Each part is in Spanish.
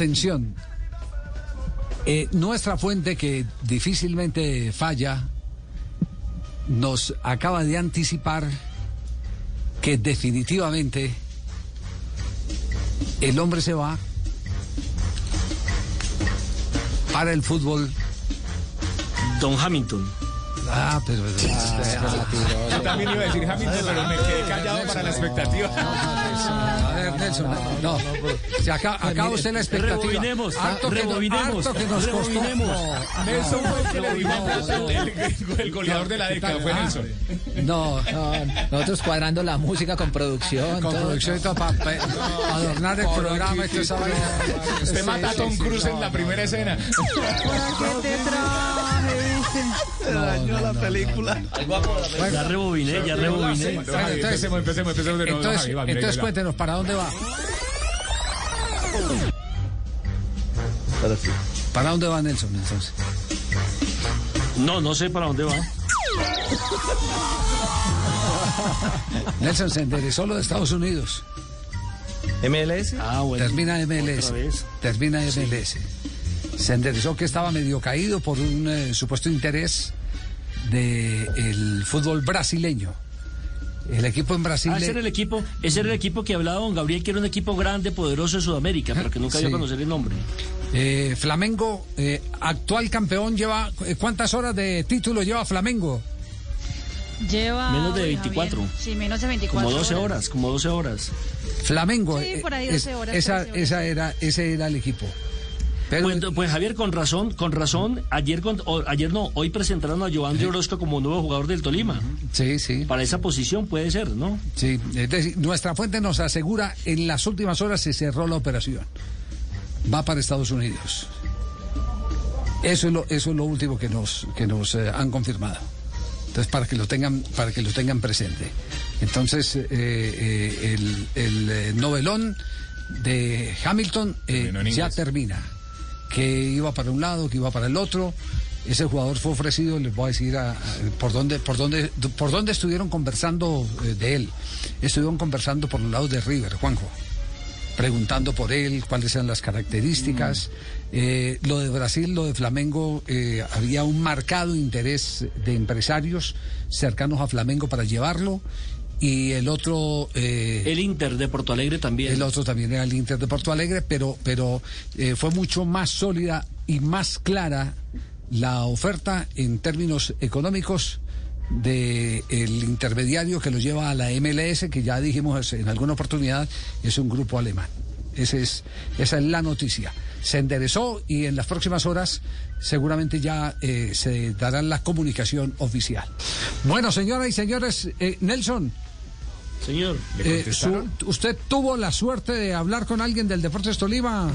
Atención. Eh, nuestra fuente que difícilmente falla nos acaba de anticipar que definitivamente el hombre se va para el fútbol. Don Hamilton. Ah, pero... Yo también iba a decir Hamilton, pero me quedé callado para la expectativa. A ver, Nelson, no. Se acaba, acaba usted la expectativa. Rebobinemos, Harto que, harto que nos costó. Nelson fue el que le dio plata, el, el goleador de la década, fue Nelson. no, No, nosotros cuadrando la música con producción. con todo. producción y todo para adornar el programa. Usted mata a Tom Cruise en la primera escena. Ya rebobiné, ya rebobiné. Bueno, Javi, entonces- empecemos, empecemos, empecemos de nuevo. Entonces, Javi, va, mira, entonces cuéntenos, ¿para dónde va? ¿Para dónde va Nelson entonces? No, no sé para dónde va. Nelson se enderezó lo de Estados Unidos. MLS. Ah, bueno. Termina MLS. Termina MLS. Se enderezó que estaba medio caído por un eh, supuesto interés del fútbol brasileño. El equipo en Brasil. Ah, ese le- era el equipo, ese era el equipo que hablaba don Gabriel, que era un equipo grande, poderoso de Sudamérica, pero que nunca dio Sí. a conocer el nombre. eh, Flamengo, eh, actual campeón, lleva. eh, ¿Cuántas horas de título lleva Flamengo? Lleva. Menos de uy, 24. Javier, Sí, menos de 24. Como 12 horas, como 12 horas. Flamengo. Sí, por ahí es- 12 horas, esa, 13 horas. esa era, ese era el equipo. Pero, Pues, pues, Javier, con razón, con razón, ayer, con- o- ayer no, hoy presentaron a Giovanni Orozco como nuevo jugador del Tolima. sí, sí. Para esa posición puede ser, ¿no? Sí, es decir, nuestra fuente nos asegura en las últimas horas se cerró la operación. Va para Estados Unidos. Eso es lo, eso es lo último que nos, que nos eh, han confirmado. Entonces, para que lo tengan, para que lo tengan presente. Entonces, eh, eh, el, el, novelón de Hamilton eh, ya termina. Que iba para un lado, que iba para el otro. Ese jugador fue ofrecido, les voy a decir a- a- por dónde, por dónde, por dónde estuvieron conversando eh, de él. Estuvieron conversando por los lados de River, Juanjo preguntando por él, cuáles eran las características. Eh, lo de Brasil, lo de Flamengo, eh, había un marcado interés de empresarios cercanos a Flamengo para llevarlo. Y el otro... eh, El Inter de Porto Alegre también. el otro también era el Inter de Porto Alegre, pero, pero eh, fue mucho más sólida y más clara la oferta en términos económicos de el intermediario que lo lleva a la MLS, que ya dijimos en alguna oportunidad, es un grupo alemán. Ese es, esa es la noticia. Se enderezó y en las próximas horas seguramente ya eh, se dará la comunicación oficial. Bueno, señoras y señores, eh, Nelson, Señor. ¿Le eh, su- ¿Usted tuvo la suerte de hablar con alguien del Deportes Tolima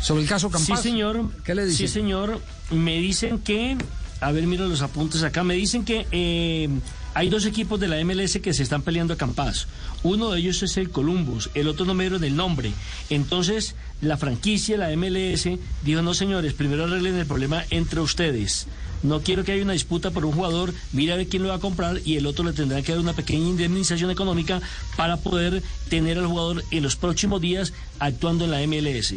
sobre el caso Campas? Sí, señor. ¿Qué le dicen? Sí, señor. Me dicen que, a ver, mira los apuntes acá, me dicen que eh, hay dos equipos de la MLS que se están peleando a Campas. Uno de ellos es el Columbus, el otro no me dieron el nombre. Entonces, la franquicia, la MLS, dijo, no, señores, primero arreglen el problema entre ustedes. No quiero que haya una disputa por un jugador, mira a ver quién lo va a comprar y el otro le tendrá que dar una pequeña indemnización económica para poder tener al jugador en los próximos días actuando en la MLS.